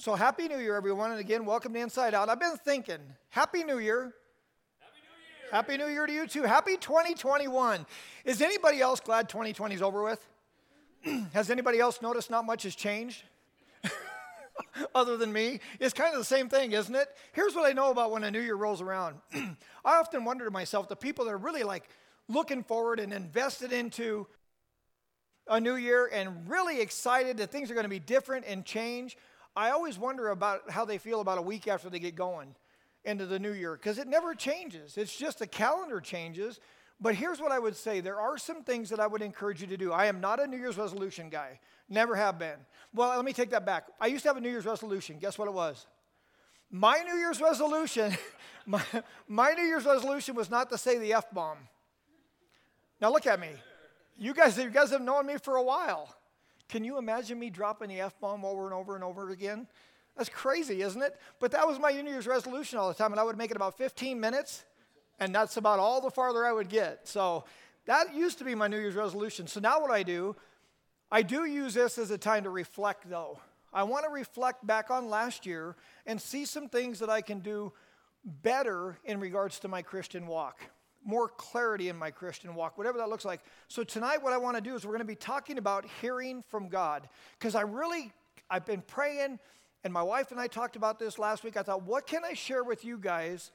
So, Happy New Year, everyone. And again, welcome to Inside Out. I've been thinking, Happy New Year. Happy New Year to you too. Happy 2021. Is anybody else glad 2020 is over with? has anybody else noticed not much has changed? Other than me? It's kind of the same thing, isn't it? Here's what I know about when a new year rolls around. I often wonder to myself, the people that are really like looking forward and invested into a new year and really excited that things are going to be different and change, I always wonder about how they feel about a week after they get going into the new year because it never changes. It's just the calendar changes. But here's what I would say there are some things that I would encourage you to do. I am not a New Year's resolution guy, never have been. Well, let me take that back. I used to have a New Year's resolution. Guess what it was? My New Year's resolution, my, my New Year's resolution was not to say the F bomb. Now look at me. You guys, you guys have known me for a while. Can you imagine me dropping the F bomb over and over and over again? That's crazy, isn't it? But that was my New Year's resolution all the time, and I would make it about 15 minutes, and that's about all the farther I would get. So that used to be my New Year's resolution. So now what I do, I do use this as a time to reflect, though. I want to reflect back on last year and see some things that I can do better in regards to my Christian walk more clarity in my Christian walk, whatever that looks like. So tonight, what I want to do is we're going to be talking about hearing from God because I really, I've been praying, and my wife and I talked about this last week. I thought, what can I share with you guys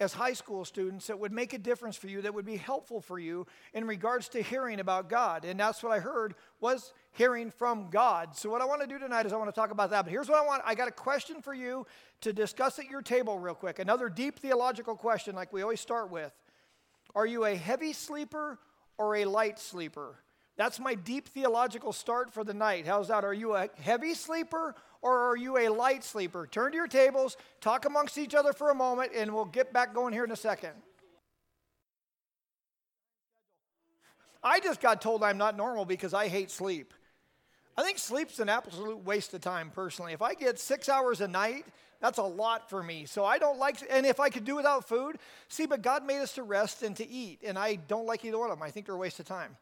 as high school students that would make a difference for you, that would be helpful for you in regards to hearing about God? And that's what I heard was hearing from God. So what I want to do tonight is I want to talk about that. But here's what I want. I got a question for you to discuss at your table real quick. Another deep theological question like we always start with. Are you a heavy sleeper or a light sleeper? That's my deep theological start for the night. How's that? Are you a heavy sleeper or are you a light sleeper? Turn to your tables, talk amongst each other for a moment, and we'll get back going here in a second. I just got told I'm not normal because I hate sleep. I think sleep's an absolute waste of time personally. If I get six hours a night, that's a lot for me. So I don't like, and if I could do without food, see, but God made us to rest and to eat, and I don't like either one of them. I think they're a waste of time.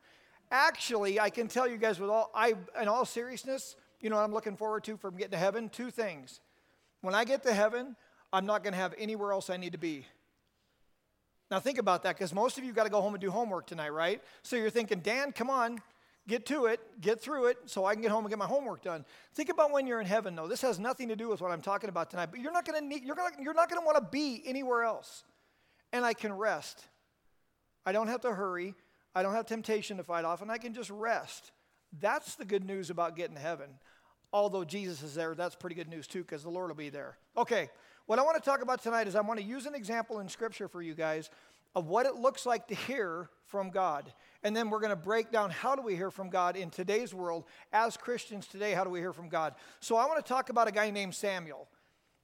Actually, I can tell you guys with all, I, in all seriousness, you know what I'm looking forward to from getting to heaven? Two things. When I get to heaven, I'm not going to have anywhere else I need to be. Now think about that, because most of you got to go home and do homework tonight, right? So you're thinking, Dan, come on, get to it, get through it, so I can get home and get my homework done. Think about when you're in heaven, though. This has nothing to do with what I'm talking about tonight, but you're not going to need, you're, gonna, you're not want to be anywhere else. And I can rest. I don't have to hurry. I don't have temptation to fight off, and I can just rest. That's the good news about getting to heaven. Although Jesus is there, that's pretty good news too, because the Lord will be there. Okay, what I want to talk about tonight is I want to use an example in Scripture for you guys of what it looks like to hear from God. And then we're going to break down how do we hear from God in today's world as Christians today, how do we hear from God? So I want to talk about a guy named Samuel.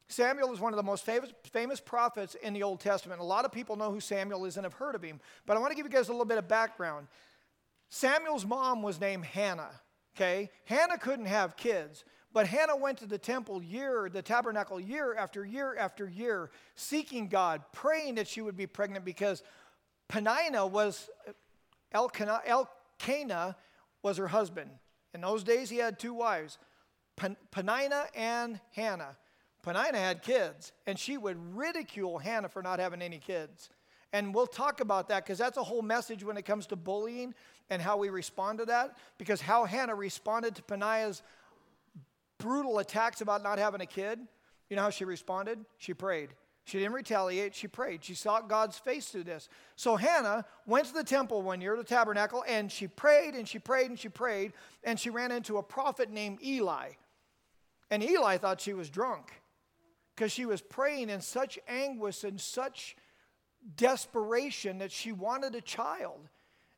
Samuel is one of the most famous, famous prophets in the Old Testament. A lot of people know who Samuel is and have heard of him, but I want to give you guys a little bit of background. Samuel's mom was named Hannah, okay? Hannah couldn't have kids, but Hannah went to the temple year, the tabernacle year after year after year, seeking God, praying that she would be pregnant because Peninnah was Elkanah, Elkanah was her husband. In those days, he had two wives, Pen- Peninnah and Hannah. Peninnah had kids, and she would ridicule Hannah for not having any kids. And we'll talk about that because that's a whole message when it comes to bullying and how we respond to that. Because how Hannah responded to Peninnah's brutal attacks about not having a kid, you know how she responded? She prayed. She didn't retaliate, she prayed. She sought God's face through this. So Hannah went to the temple one year, the tabernacle, and she prayed and she prayed and she prayed, and she ran into a prophet named Eli. And Eli thought she was drunk because she was praying in such anguish and such desperation that she wanted a child.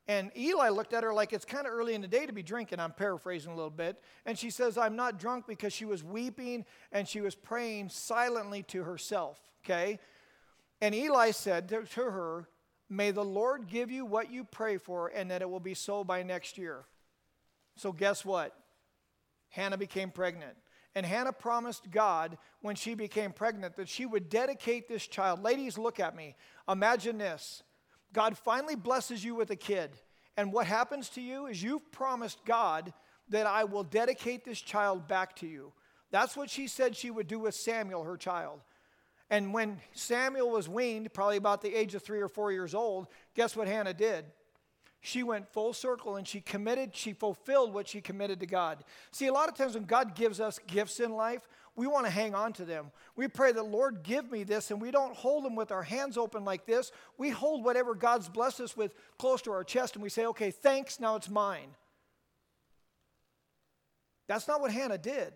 And Eli looked at her like it's kind of early in the day to be drinking. I'm paraphrasing a little bit. And she says, I'm not drunk because she was weeping and she was praying silently to herself. Okay? And Eli said to, her, May the Lord give you what you pray for and that it will be so by next year. So, guess what? Hannah became pregnant. And Hannah promised God when she became pregnant that she would dedicate this child. Ladies, look at me. Imagine this God finally blesses you with a kid. And what happens to you is you've promised God that I will dedicate this child back to you. That's what she said she would do with Samuel, her child. And when Samuel was weaned, probably about the age of three or four years old, guess what Hannah did? She went full circle and she committed, she fulfilled what she committed to God. See, a lot of times when God gives us gifts in life, we want to hang on to them. We pray that, Lord, give me this, and we don't hold them with our hands open like this. We hold whatever God's blessed us with close to our chest and we say, okay, thanks, now it's mine. That's not what Hannah did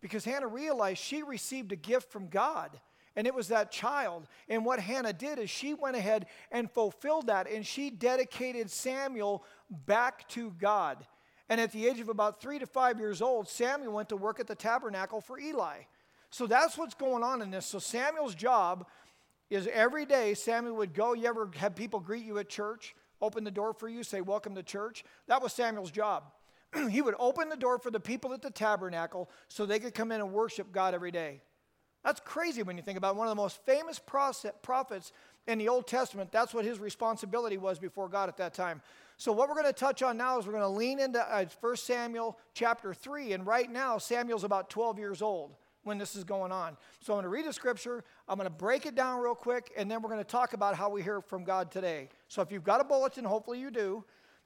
because Hannah realized she received a gift from God and it was that child. And what Hannah did is she went ahead and fulfilled that, and she dedicated Samuel back to God. And at the age of about three to five years old, Samuel went to work at the tabernacle for Eli. So that's what's going on in this. So Samuel's job is every day Samuel would go. You ever have people greet you at church, open the door for you, say, Welcome to church? That was Samuel's job. he would open the door for the people at the tabernacle so they could come in and worship God every day. That's crazy when you think about it. One of the most famous prophets in the Old Testament, that's what his responsibility was before God at that time. So, what we're going to touch on now is we're going to lean into uh, 1 Samuel chapter 3. And right now, Samuel's about 12 years old when this is going on. So, I'm going to read the scripture, I'm going to break it down real quick, and then we're going to talk about how we hear from God today. So, if you've got a bulletin, hopefully you do,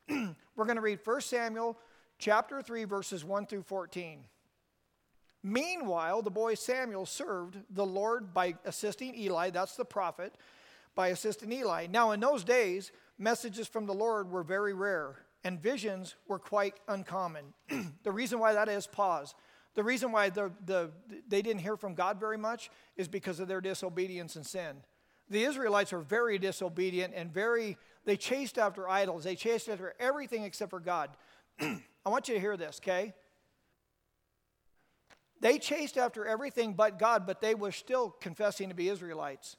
we're going to read 1 Samuel chapter 3, verses 1 through 14. Meanwhile, the boy Samuel served the Lord by assisting Eli, that's the prophet, by assisting Eli. Now, in those days, messages from the Lord were very rare, and visions were quite uncommon. the reason why that is, pause. The reason why the, the, they didn't hear from God very much is because of their disobedience and sin. The Israelites were very disobedient and very, they chased after idols. They chased after everything except for God. I want you to hear this, okay? They chased after everything but God, but they were still confessing to be Israelites.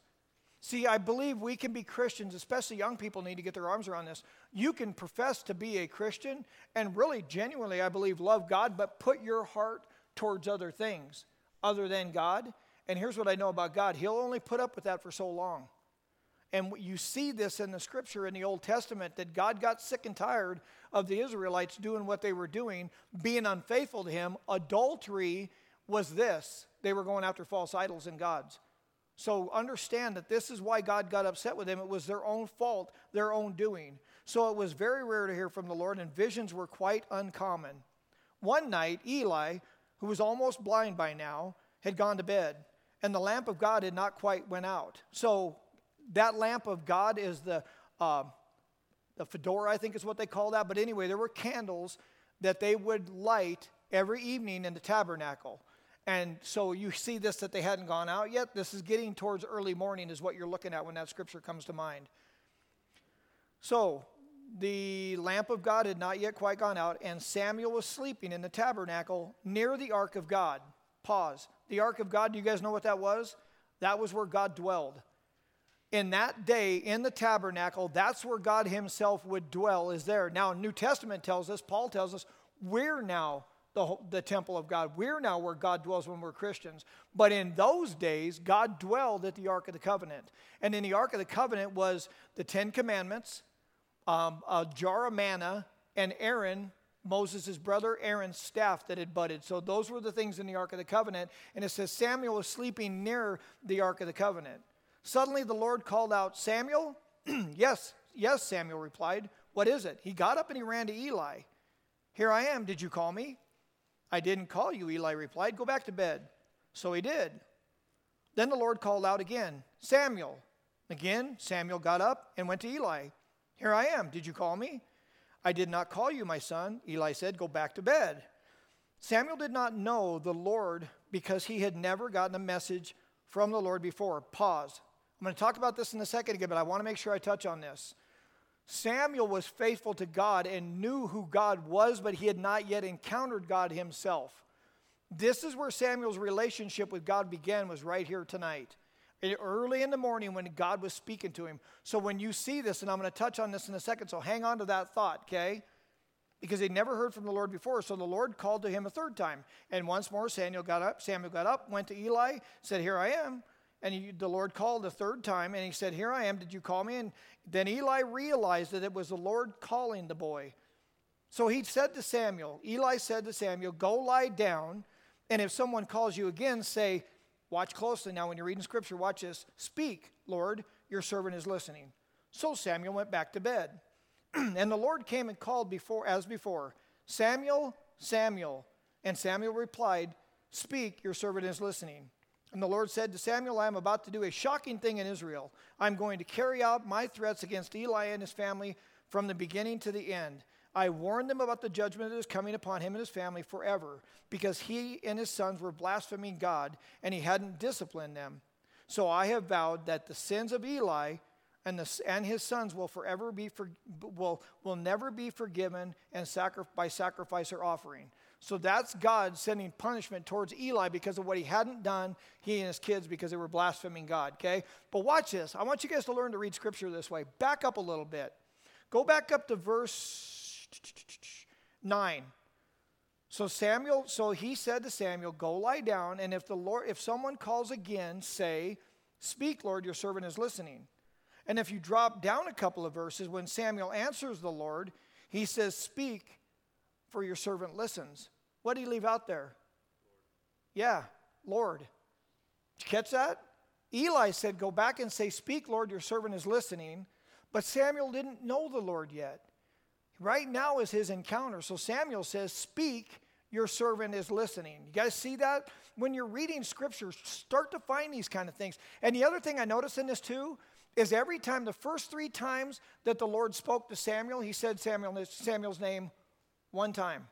See, I believe we can be Christians, especially young people need to get their arms around this. You can profess to be a Christian and really genuinely, I believe, love God, but put your heart towards other things other than God. And here's what I know about God He'll only put up with that for so long. And you see this in the scripture in the Old Testament that God got sick and tired of the Israelites doing what they were doing, being unfaithful to Him, adultery was this they were going after false idols and gods. So understand that this is why God got upset with them. It was their own fault, their own doing. So it was very rare to hear from the Lord, and visions were quite uncommon. One night, Eli, who was almost blind by now, had gone to bed, and the lamp of God had not quite went out. So that lamp of God is the uh, the menorah, I think is what they call that. But anyway, there were candles that they would light every evening in the tabernacle. And so you see this that they hadn't gone out yet. This is getting towards early morning, is what you're looking at when that scripture comes to mind. So the lamp of God had not yet quite gone out, and Samuel was sleeping in the tabernacle near the ark of God. Pause. The ark of God, do you guys know what that was? That was where God dwelled. In that day, in the tabernacle, that's where God Himself would dwell, is there. Now, New Testament tells us, Paul tells us, we're now the, the temple of God. We're now where God dwells when we're Christians. But in those days, God dwelled at the Ark of the Covenant. And in the Ark of the Covenant was the Ten Commandments, um, a jar of manna, and Aaron, Moses' brother Aaron's staff that had budded. So those were the things in the Ark of the Covenant. And it says Samuel was sleeping near the Ark of the Covenant. Suddenly the Lord called out, Samuel? yes, yes, Samuel replied. What is it? He got up and he ran to Eli. Here I am. Did you call me? I didn't call you, Eli replied. Go back to bed. So he did. Then the Lord called out again, Samuel. Again, Samuel got up and went to Eli. Here I am. Did you call me? I did not call you, my son. Eli said, Go back to bed. Samuel did not know the Lord because he had never gotten a message from the Lord before. Pause. I'm going to talk about this in a second again, but I want to make sure I touch on this. Samuel was faithful to God and knew who God was, but he had not yet encountered God himself. This is where Samuel's relationship with God began, was right here tonight. Early in the morning when God was speaking to him. So when you see this, and I'm going to touch on this in a second, so hang on to that thought, okay? Because he'd never heard from the Lord before. So the Lord called to him a third time. And once more Samuel got up, Samuel got up, went to Eli, said, Here I am. And he, the Lord called a third time, and he said, Here I am. Did you call me? And then Eli realized that it was the Lord calling the boy. So he said to Samuel, Eli said to Samuel, Go lie down And if someone calls you again, say, Watch closely now when you're reading scripture, watch this. Speak, Lord, your servant is listening. So Samuel went back to bed. and the Lord came and called before as before, Samuel, Samuel. And Samuel replied, Speak, your servant is listening. And the Lord said to Samuel, I am about to do a shocking thing in Israel. I'm going to carry out my threats against Eli and his family from the beginning to the end. I warned them about the judgment that is coming upon him and his family forever, because he and his sons were blaspheming God, and he hadn't disciplined them. So I have vowed that the sins of Eli and, the, and his sons will forever be for, will, will never be forgiven and sacri- by sacrifice or offering. So that's God sending punishment towards Eli because of what he hadn't done, he and his kids, because they were blaspheming God, okay? But watch this. I want you guys to learn to read scripture this way. Back up a little bit. Go back up to verse 9. So Samuel, so he said to Samuel, Go lie down, and if the Lord, if someone calls again, say, Speak, Lord, your servant is listening. And if you drop down a couple of verses, when Samuel answers the Lord, he says, Speak, for your servant listens. What did he leave out there? Lord. Yeah, Lord. Did you catch that? Eli said, Go back and say, Speak, Lord, your servant is listening. But Samuel didn't know the Lord yet. Right now is his encounter. So Samuel says, Speak, your servant is listening. You guys see that? When you're reading scripture, start to find these kind of things. And the other thing I notice in this too is every time, the first three times that the Lord spoke to Samuel, he said Samuel, Samuel's name one time.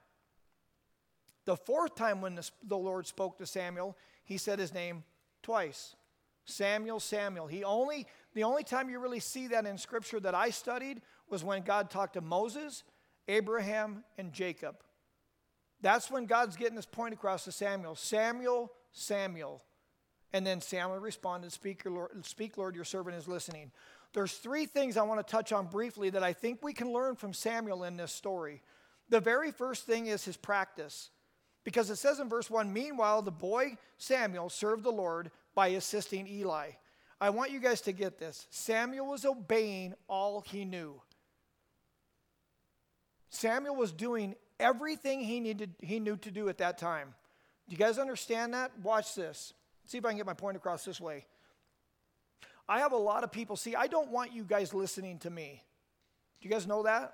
The fourth time when the, Lord spoke to Samuel, he said his name twice. Samuel, Samuel. He only, the only time you really see that in scripture that I studied was when God talked to Moses, Abraham, and Jacob. That's when God's getting this point across to Samuel Samuel, Samuel. And then Samuel responded, Speak, Lord, speak, Lord, your servant is listening. There's three things I want to touch on briefly that I think we can learn from Samuel in this story. The very first thing is his practice. Because it says in verse 1 Meanwhile, the boy Samuel served the Lord by assisting Eli. I want you guys to get this. Samuel was obeying all he knew. Samuel was doing everything he needed he knew to do at that time. Do you guys understand that? Watch this. See if I can get my point across this way. I have a lot of people see, I don't want you guys listening to me. Do you guys know that?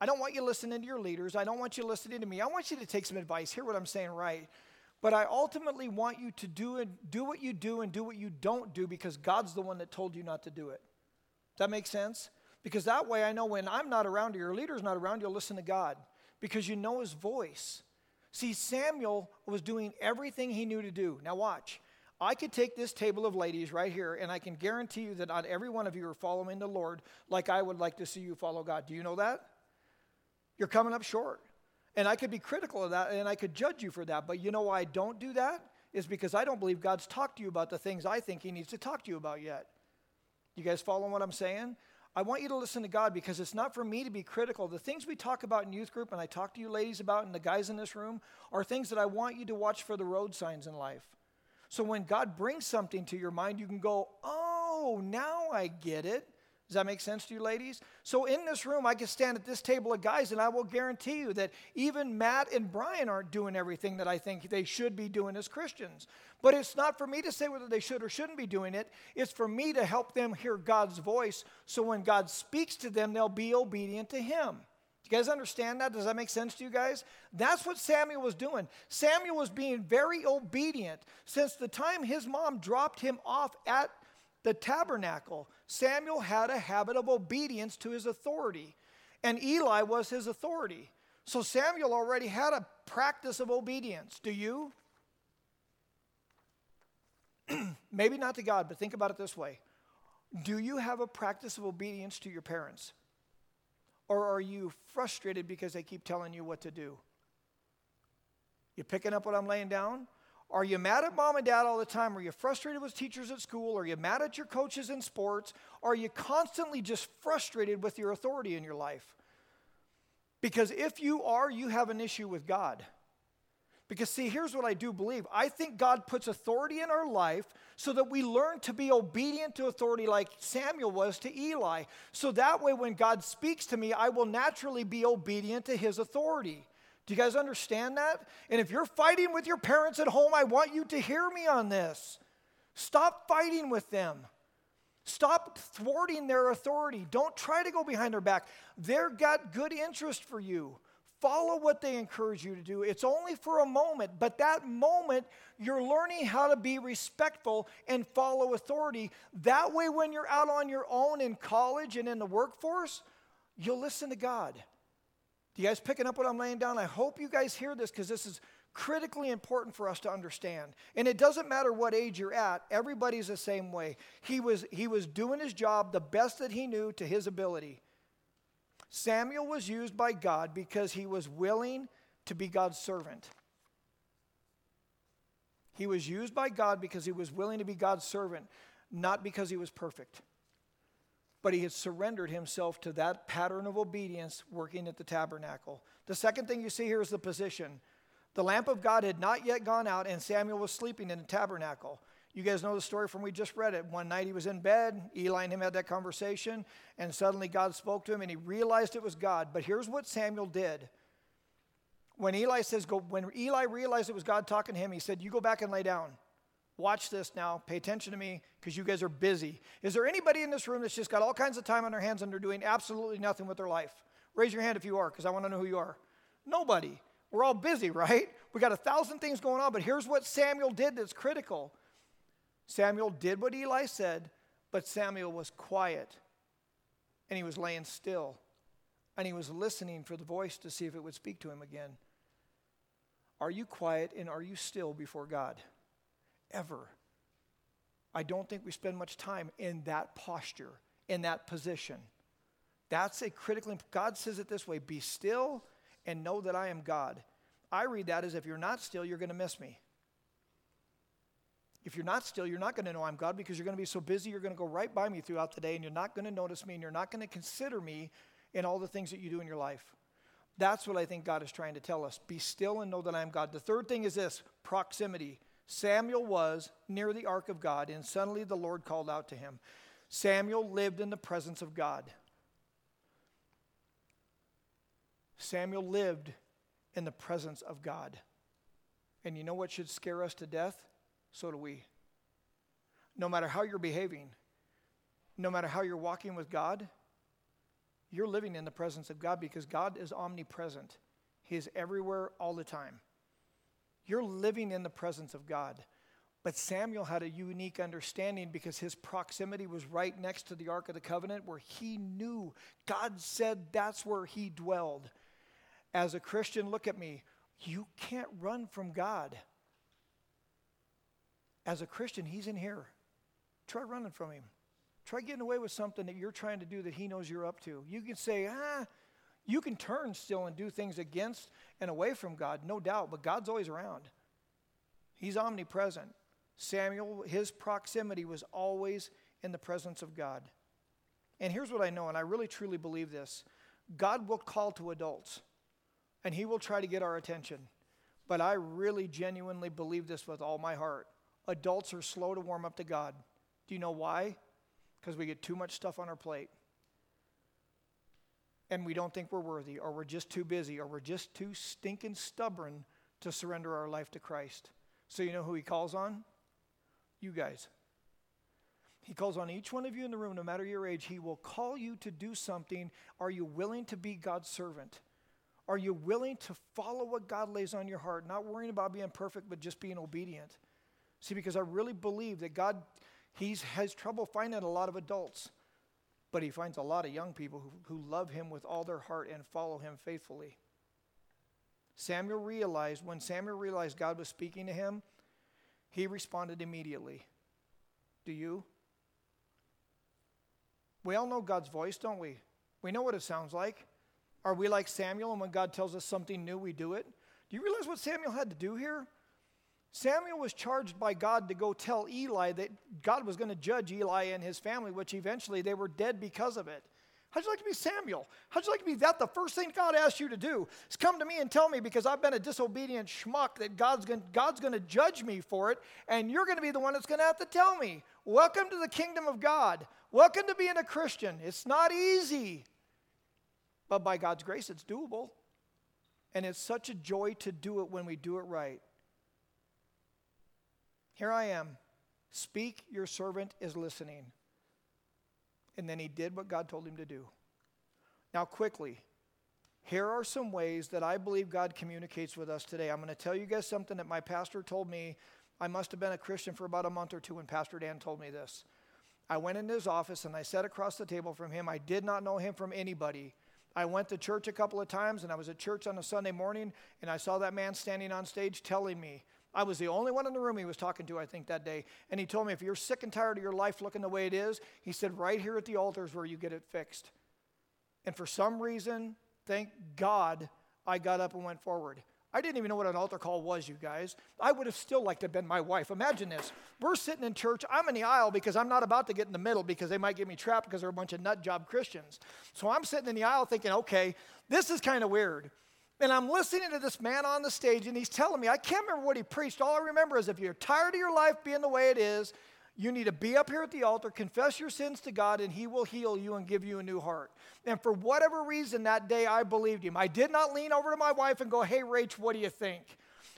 I don't want you listening to your leaders. I don't want you listening to me. I want you to take some advice. Hear what I'm saying right. But I ultimately want you to do it, do what you do and do what you don't do because God's the one that told you not to do it. Does that make sense? Because that way I know when I'm not around or your leader's not around, you'll listen to God because you know his voice. See, Samuel was doing everything he knew to do. Now, watch. I could take this table of ladies right here, and I can guarantee you that not every one of you are following the Lord like I would like to see you follow God. Do you know that? You're coming up short. And I could be critical of that, and I could judge you for that. But you know why I don't do that? Is because I don't believe God's talked to you about the things I think He needs to talk to you about yet. You guys following what I'm saying? I want you to listen to God because it's not for me to be critical. The things we talk about in youth group and I talk to you ladies about and the guys in this room are things that I want you to watch for the road signs in life. So when God brings something to your mind, you can go, oh, now I get it. Does that make sense to you, ladies? So, in this room, I can stand at this table of guys, and I will guarantee you that even Matt and Brian aren't doing everything that I think they should be doing as Christians. But it's not for me to say whether they should or shouldn't be doing it. It's for me to help them hear God's voice so when God speaks to them, they'll be obedient to Him. You guys understand that? Does that make sense to you guys? That's what Samuel was doing. Samuel was being very obedient since the time his mom dropped him off at the tabernacle, Samuel had a habit of obedience to his authority, and Eli was his authority. So Samuel already had a practice of obedience. Do you? Maybe not to God, but think about it this way Do you have a practice of obedience to your parents? Or are you frustrated because they keep telling you what to do? You picking up what I'm laying down? Are you mad at mom and dad all the time? Are you frustrated with teachers at school? Are you mad at your coaches in sports? Are you constantly just frustrated with your authority in your life? Because if you are, you have an issue with God. Because, see, here's what I do believe I think God puts authority in our life so that we learn to be obedient to authority like Samuel was to Eli. So that way, when God speaks to me, I will naturally be obedient to his authority. Do you guys understand that? And if you're fighting with your parents at home, I want you to hear me on this. Stop fighting with them. Stop thwarting their authority. Don't try to go behind their back. They've got good interest for you. Follow what they encourage you to do. It's only for a moment, but that moment, you're learning how to be respectful and follow authority. That way, when you're out on your own in college and in the workforce, you'll listen to God. Do you guys picking up what I'm laying down? I hope you guys hear this because this is critically important for us to understand. And it doesn't matter what age you're at, everybody's the same way. He was, he was doing his job the best that he knew to his ability. Samuel was used by God because he was willing to be God's servant. He was used by God because he was willing to be God's servant, not because he was perfect. But he had surrendered himself to that pattern of obedience working at the tabernacle. The second thing you see here is the position. The lamp of God had not yet gone out, and Samuel was sleeping in the tabernacle. You guys know the story from we just read it. One night he was in bed, Eli and him had that conversation, and suddenly God spoke to him and he realized it was God. But here's what Samuel did. When Eli says go when Eli realized it was God talking to him, he said, "You go back and lay down. Watch this now. Pay attention to me because you guys are busy. Is there anybody in this room that's just got all kinds of time on their hands and they're doing absolutely nothing with their life? Raise your hand if you are because I want to know who you are. Nobody. We're all busy, right? We got a thousand things going on, but here's what Samuel did that's critical. Samuel did what Eli said, but Samuel was quiet and he was laying still and he was listening for the voice to see if it would speak to him again. Are you quiet and are you still before God? Ever. I don't think we spend much time in that posture, in that position. That's a critical, God says it this way be still and know that I am God. I read that as if you're not still, you're going to miss me. If you're not still, you're not going to know I'm God because you're going to be so busy, you're going to go right by me throughout the day and you're not going to notice me and you're not going to consider me in all the things that you do in your life. That's what I think God is trying to tell us. Be still and know that I am God. The third thing is this proximity. Samuel was near the ark of God, and suddenly the Lord called out to him. Samuel lived in the presence of God. Samuel lived in the presence of God. And you know what should scare us to death? so do we. No matter how you're behaving, no matter how you're walking with God, you're living in the presence of God because God is omnipresent. He is everywhere all the time. You're living in the presence of God. But Samuel had a unique understanding because his proximity was right next to the Ark of the Covenant where he knew God said that's where he dwelled. As a Christian, look at me. You can't run from God. As a Christian, He's in here. Try running from Him. Try getting away with something that you're trying to do that He knows you're up to. You can say, ah, you can turn still and do things against and away from God, no doubt, but God's always around. He's omnipresent. Samuel, his proximity was always in the presence of God. And here's what I know, and I really truly believe this God will call to adults, and He will try to get our attention. But I really genuinely believe this with all my heart adults are slow to warm up to God. Do you know why? Because we get too much stuff on our plate. And we don't think we're worthy, or we're just too busy, or we're just too stinking stubborn to surrender our life to Christ. So, you know who he calls on? You guys. He calls on each one of you in the room, no matter your age. He will call you to do something. Are you willing to be God's servant? Are you willing to follow what God lays on your heart? Not worrying about being perfect, but just being obedient. See, because I really believe that God, He has trouble finding a lot of adults, but He finds a lot of young people who, who love Him with all their heart and follow Him faithfully. Samuel realized, when Samuel realized God was speaking to him, he responded immediately. Do you? We all know God's voice, don't we? We know what it sounds like. Are we like Samuel, and when God tells us something new, we do it? Do you realize what Samuel had to do here? Samuel was charged by God to go tell Eli that God was going to judge Eli and his family, which eventually they were dead because of it. How'd you like to be Samuel? How'd you like to be that? The first thing God asked you to do is come to me and tell me because I've been a disobedient schmuck that God's going, God's going to judge me for it, and you're going to be the one that's going to have to tell me. Welcome to the kingdom of God. Welcome to being a Christian. It's not easy, but by God's grace, it's doable. And it's such a joy to do it when we do it right. Here I am. Speak, your servant is listening. And then he did what God told him to do. Now, quickly, here are some ways that I believe God communicates with us today. I'm going to tell you guys something that my pastor told me. I must have been a Christian for about a month or two when Pastor Dan told me this. I went into his office and I sat across the table from him. I did not know him from anybody. I went to church a couple of times and I was at church on a Sunday morning and I saw that man standing on stage telling me. I was the only one in the room he was talking to, I think, that day. And he told me, if you're sick and tired of your life looking the way it is, he said, right here at the altar is where you get it fixed. And for some reason, thank God, I got up and went forward. I didn't even know what an altar call was, you guys. I would have still liked to have been my wife. Imagine this. We're sitting in church. I'm in the aisle because I'm not about to get in the middle because they might get me trapped because they're a bunch of nut job Christians. So I'm sitting in the aisle thinking, okay, this is kind of weird. And I'm listening to this man on the stage, and he's telling me, I can't remember what he preached. All I remember is if you're tired of your life being the way it is, you need to be up here at the altar, confess your sins to God, and He will heal you and give you a new heart. And for whatever reason that day, I believed Him. I did not lean over to my wife and go, Hey, Rach, what do you think?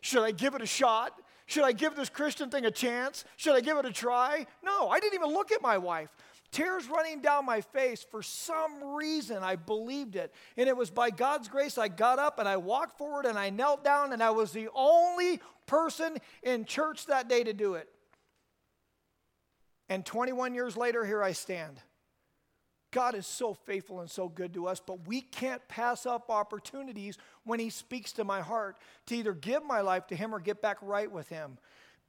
Should I give it a shot? Should I give this Christian thing a chance? Should I give it a try? No, I didn't even look at my wife. Tears running down my face. For some reason, I believed it. And it was by God's grace I got up and I walked forward and I knelt down, and I was the only person in church that day to do it. And 21 years later, here I stand. God is so faithful and so good to us, but we can't pass up opportunities when He speaks to my heart to either give my life to Him or get back right with Him.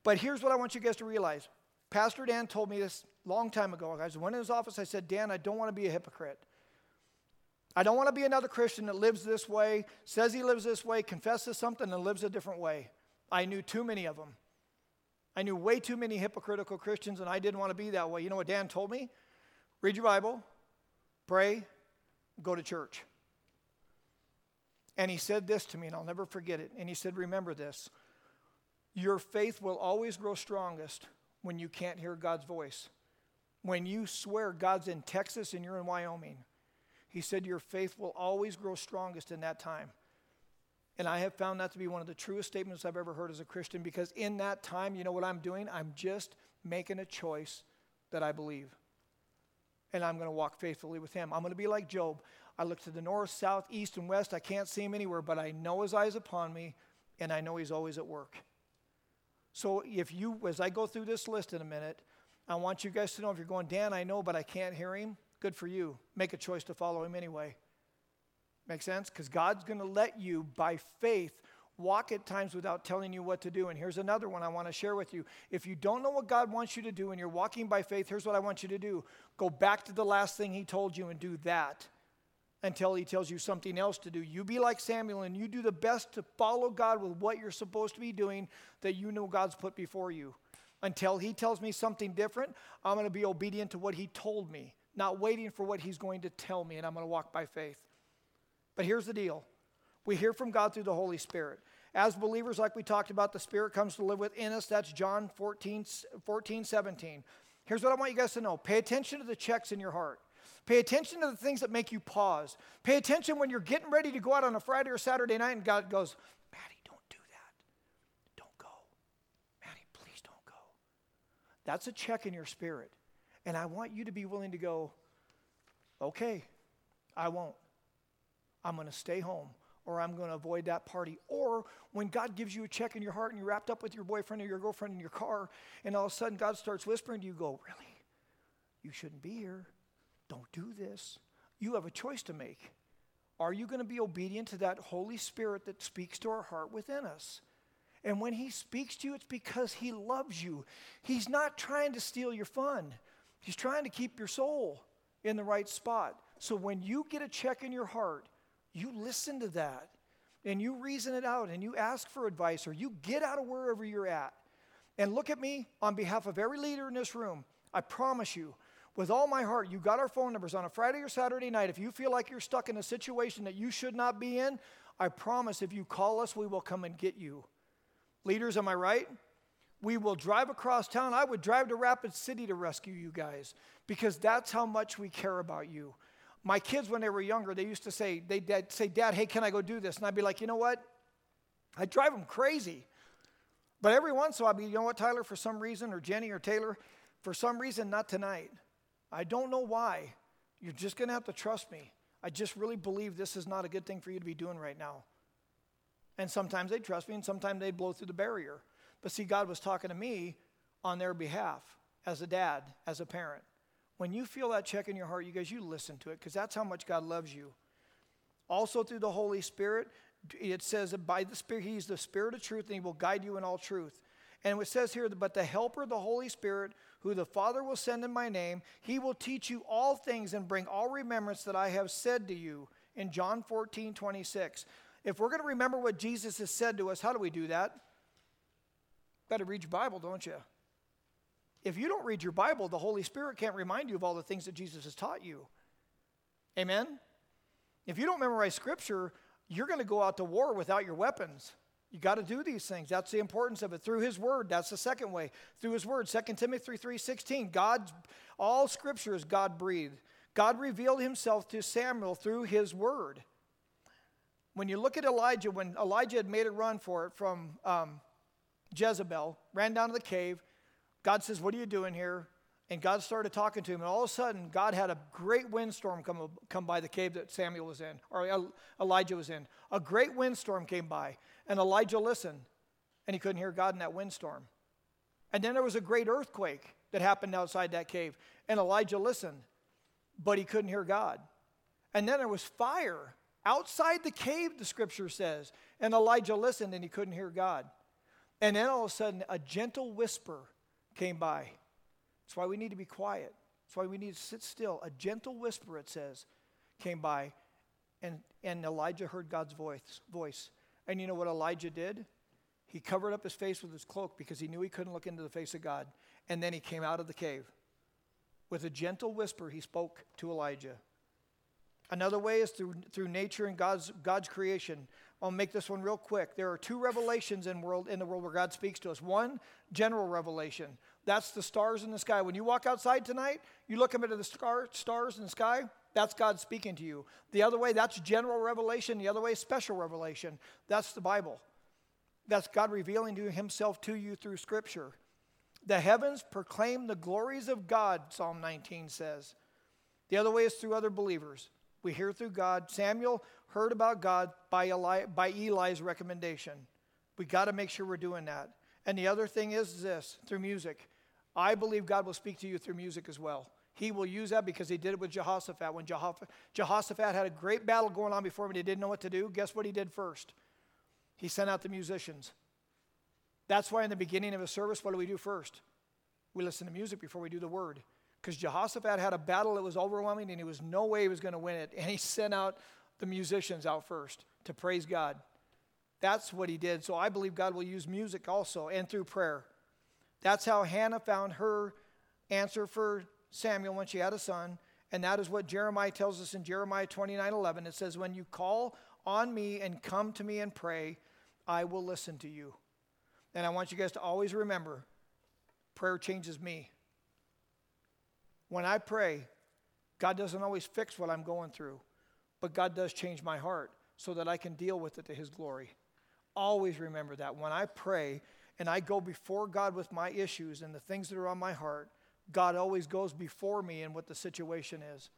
But here's what I want you guys to realize. Pastor Dan told me this long time ago. I went in his office, I said, Dan, I don't want to be a hypocrite. I don't want to be another Christian that lives this way, says he lives this way, confesses something, and lives a different way. I knew too many of them. I knew way too many hypocritical Christians, and I didn't want to be that way. You know what Dan told me? Read your Bible, pray, go to church. And he said this to me, and I'll never forget it. And he said, Remember this your faith will always grow strongest when you can't hear God's voice. When you swear God's in Texas and you're in Wyoming, he said, Your faith will always grow strongest in that time. And I have found that to be one of the truest statements I've ever heard as a Christian because in that time, you know what I'm doing? I'm just making a choice that I believe. And I'm going to walk faithfully with Him. I'm going to be like Job. I look to the north, south, east, and west. I can't see Him anywhere, but I know His eyes upon me, and I know He's always at work. So if you, as I go through this list in a minute, I want you guys to know if you're going, Dan, I know, but I can't hear Him, good for you. Make a choice to follow Him anyway. Make sense? Because God's going to let you, by faith, walk at times without telling you what to do. And here's another one I want to share with you. If you don't know what God wants you to do and you're walking by faith, here's what I want you to do go back to the last thing He told you and do that until He tells you something else to do. You be like Samuel and you do the best to follow God with what you're supposed to be doing that you know God's put before you. Until He tells me something different, I'm going to be obedient to what He told me, not waiting for what He's going to tell me, and I'm going to walk by faith. But here's the deal we hear from God through the Holy Spirit. As believers, like we talked about, the Spirit comes to live within us. That's John 14, 14 17. Here's what I want you guys to know pay attention to the checks in your heart. Pay attention to the things that make you pause. Pay attention when you're getting ready to go out on a Friday or Saturday night and God goes, Maddie, don't do that. Don't go. Maddie, please don't go. That's a check in your spirit. And I want you to be willing to go, okay, I won't. I'm going to stay home or I'm going to avoid that party. Or when God gives you a check in your heart and you're wrapped up with your boyfriend or your girlfriend in your car, and all of a sudden God starts whispering to you, go, Really? You shouldn't be here. Don't do this. You have a choice to make. Are you going to be obedient to that Holy Spirit that speaks to our heart within us? And when He speaks to you, it's because He loves you. He's not trying to steal your fun, He's trying to keep your soul in the right spot. So when you get a check in your heart, you listen to that and you reason it out and you ask for advice or you get out of wherever you're at. And look at me on behalf of every leader in this room. I promise you, with all my heart, you got our phone numbers on a Friday or Saturday night. If you feel like you're stuck in a situation that you should not be in, I promise if you call us, we will come and get you. Leaders, am I right? We will drive across town. I would drive to Rapid City to rescue you guys because that's how much we care about you. My kids, when they were younger, they used to say, they'd say, Dad, hey, can I go do this? And I'd be like, you know what? I'd drive them crazy. But every once in a while, I'd be, you know what, Tyler, for some reason, or Jenny or Taylor, for some reason, not tonight. I don't know why. You're just going to have to trust me. I just really believe this is not a good thing for you to be doing right now. And sometimes they'd trust me, and sometimes they'd blow through the barrier. But see, God was talking to me on their behalf as a dad, as a parent. When you feel that check in your heart, you guys, you listen to it because that's how much God loves you. Also, through the Holy Spirit, it says that by the Spirit, He's the Spirit of truth and He will guide you in all truth. And it says here, but the Helper, the Holy Spirit, who the Father will send in my name, He will teach you all things and bring all remembrance that I have said to you in John 14, 26. If we're going to remember what Jesus has said to us, how do we do that? Better read your Bible, don't you? If you don't read your Bible, the Holy Spirit can't remind you of all the things that Jesus has taught you. Amen? If you don't memorize Scripture, you're going to go out to war without your weapons. You got to do these things. That's the importance of it. Through his word, that's the second way. Through his word, 2 Timothy 3:16, God all scripture is God breathed. God revealed himself to Samuel through his word. When you look at Elijah, when Elijah had made a run for it from um, Jezebel, ran down to the cave, God says, What are you doing here? And God started talking to him, and all of a sudden, God had a great windstorm come, come by the cave that Samuel was in, or Elijah was in. A great windstorm came by, and Elijah listened, and he couldn't hear God in that windstorm. And then there was a great earthquake that happened outside that cave, and Elijah listened, but he couldn't hear God. And then there was fire outside the cave, the scripture says, and Elijah listened, and he couldn't hear God. And then all of a sudden, a gentle whisper came by. That's why we need to be quiet. That's why we need to sit still. A gentle whisper, it says, came by, and, and Elijah heard God's voice, voice. And you know what Elijah did? He covered up his face with his cloak because he knew he couldn't look into the face of God. And then he came out of the cave. With a gentle whisper, he spoke to Elijah. Another way is through, through nature and God's, God's creation. I'll make this one real quick. There are two revelations in, world, in the world where God speaks to us. One, general revelation. That's the stars in the sky. When you walk outside tonight, you look up into the star, stars in the sky, that's God speaking to you. The other way, that's general revelation. The other way, special revelation. That's the Bible. That's God revealing to himself to you through Scripture. The heavens proclaim the glories of God, Psalm 19 says. The other way is through other believers. We hear through God. Samuel heard about God by, Eli, by Eli's recommendation. We got to make sure we're doing that. And the other thing is this through music. I believe God will speak to you through music as well. He will use that because he did it with Jehoshaphat. When Jehoshaphat had a great battle going on before him and he didn't know what to do, guess what he did first? He sent out the musicians. That's why in the beginning of a service, what do we do first? We listen to music before we do the word because Jehoshaphat had a battle that was overwhelming and he was no way he was going to win it. And he sent out the musicians out first to praise God. That's what he did. So I believe God will use music also and through prayer. That's how Hannah found her answer for Samuel when she had a son. And that is what Jeremiah tells us in Jeremiah 29 11. It says, When you call on me and come to me and pray, I will listen to you. And I want you guys to always remember prayer changes me. When I pray, God doesn't always fix what I'm going through, but God does change my heart so that I can deal with it to His glory. Always remember that. When I pray and I go before God with my issues and the things that are on my heart, God always goes before me in what the situation is.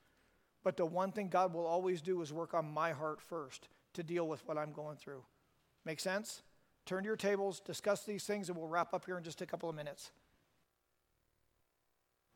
But the one thing God will always do is work on my heart first to deal with what I'm going through. Make sense? Turn to your tables, discuss these things, and we'll wrap up here in just a couple of minutes.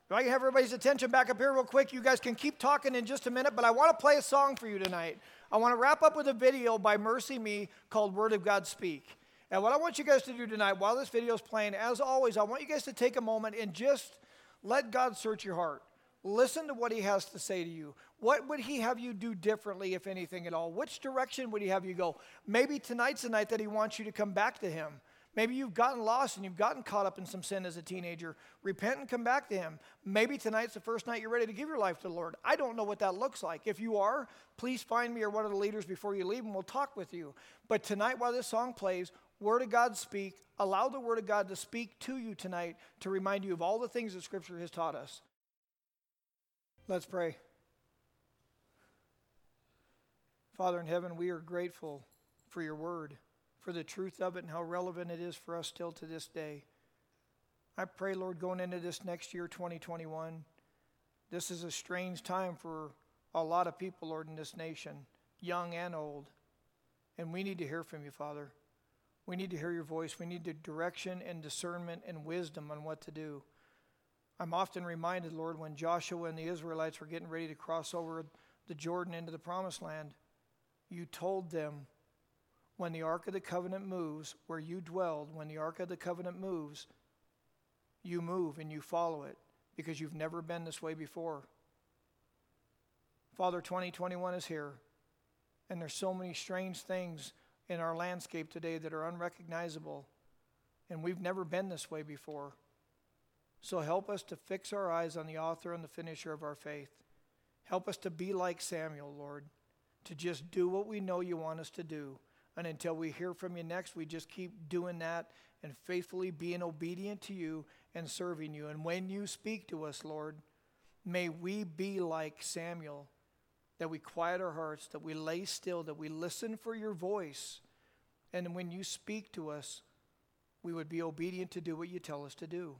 If I have everybody's attention back up here real quick, you guys can keep talking in just a minute, but I want to play a song for you tonight. I want to wrap up with a video by MercyMe called Word of God Speak. And what I want you guys to do tonight, while this video is playing, as always, I want you guys to take a moment and just let God search your heart. Listen to what He has to say to you. What would He have you do differently, if anything at all? Which direction would He have you go? Maybe tonight's the night that He wants you to come back to Him. Maybe you've gotten lost and you've gotten caught up in some sin as a teenager. Repent and come back to Him. Maybe tonight's the first night you're ready to give your life to the Lord. I don't know what that looks like. If you are, please find me or one of the leaders before you leave and we'll talk with you. But tonight, while this song plays, Word of God speak. Allow the Word of God to speak to you tonight to remind you of all the things that Scripture has taught us. Let's pray. Father in heaven, we are grateful for your word, for the truth of it, and how relevant it is for us still to this day. I pray, Lord, going into this next year, 2021, this is a strange time for a lot of people, Lord, in this nation, young and old. And we need to hear from you, Father. We need to hear your voice. We need direction and discernment and wisdom on what to do. I'm often reminded, Lord, when Joshua and the Israelites were getting ready to cross over the Jordan into the promised land, you told them when the Ark of the Covenant moves, where you dwelled, when the Ark of the Covenant moves, you move and you follow it because you've never been this way before. Father, 2021 is here, and there's so many strange things in our landscape today that are unrecognizable, and we've never been this way before. So help us to fix our eyes on the author and the finisher of our faith. Help us to be like Samuel, Lord, to just do what we know you want us to do. And until we hear from you next, we just keep doing that and faithfully being obedient to you and serving you. And when you speak to us, Lord, may we be like Samuel, that we quiet our hearts, that we lay still, that we listen for your voice. And when you speak to us, we would be obedient to do what you tell us to do.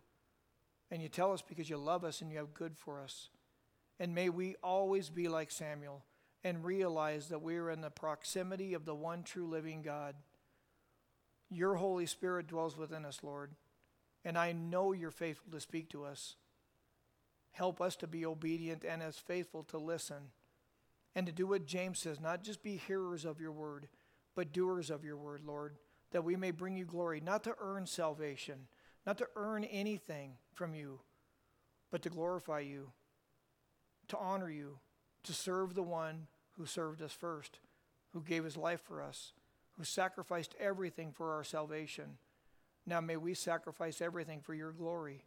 And you tell us because you love us and you have good for us. And may we always be like Samuel and realize that we are in the proximity of the one true living God. Your Holy Spirit dwells within us, Lord, and I know you're faithful to speak to us. Help us to be obedient and as faithful to listen and to do what James says, not just be hearers of your word, but doers of your word, Lord, that we may bring you glory, not to earn salvation, not to earn anything from you, but to glorify you to honor you, to serve the one who served us first, who gave his life for us, who sacrificed everything for our salvation. Now may we sacrifice everything for your glory.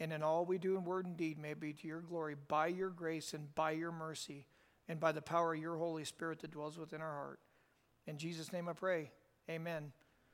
And in all we do in word and deed may it be to your glory by your grace and by your mercy and by the power of your Holy Spirit that dwells within our heart. In Jesus' name I pray. Amen.